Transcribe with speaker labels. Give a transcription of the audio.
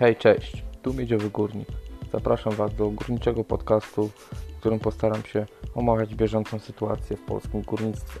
Speaker 1: Hej, cześć, tu Miedziowy Górnik. Zapraszam Was do górniczego podcastu, w którym postaram się omawiać bieżącą sytuację w polskim górnictwie.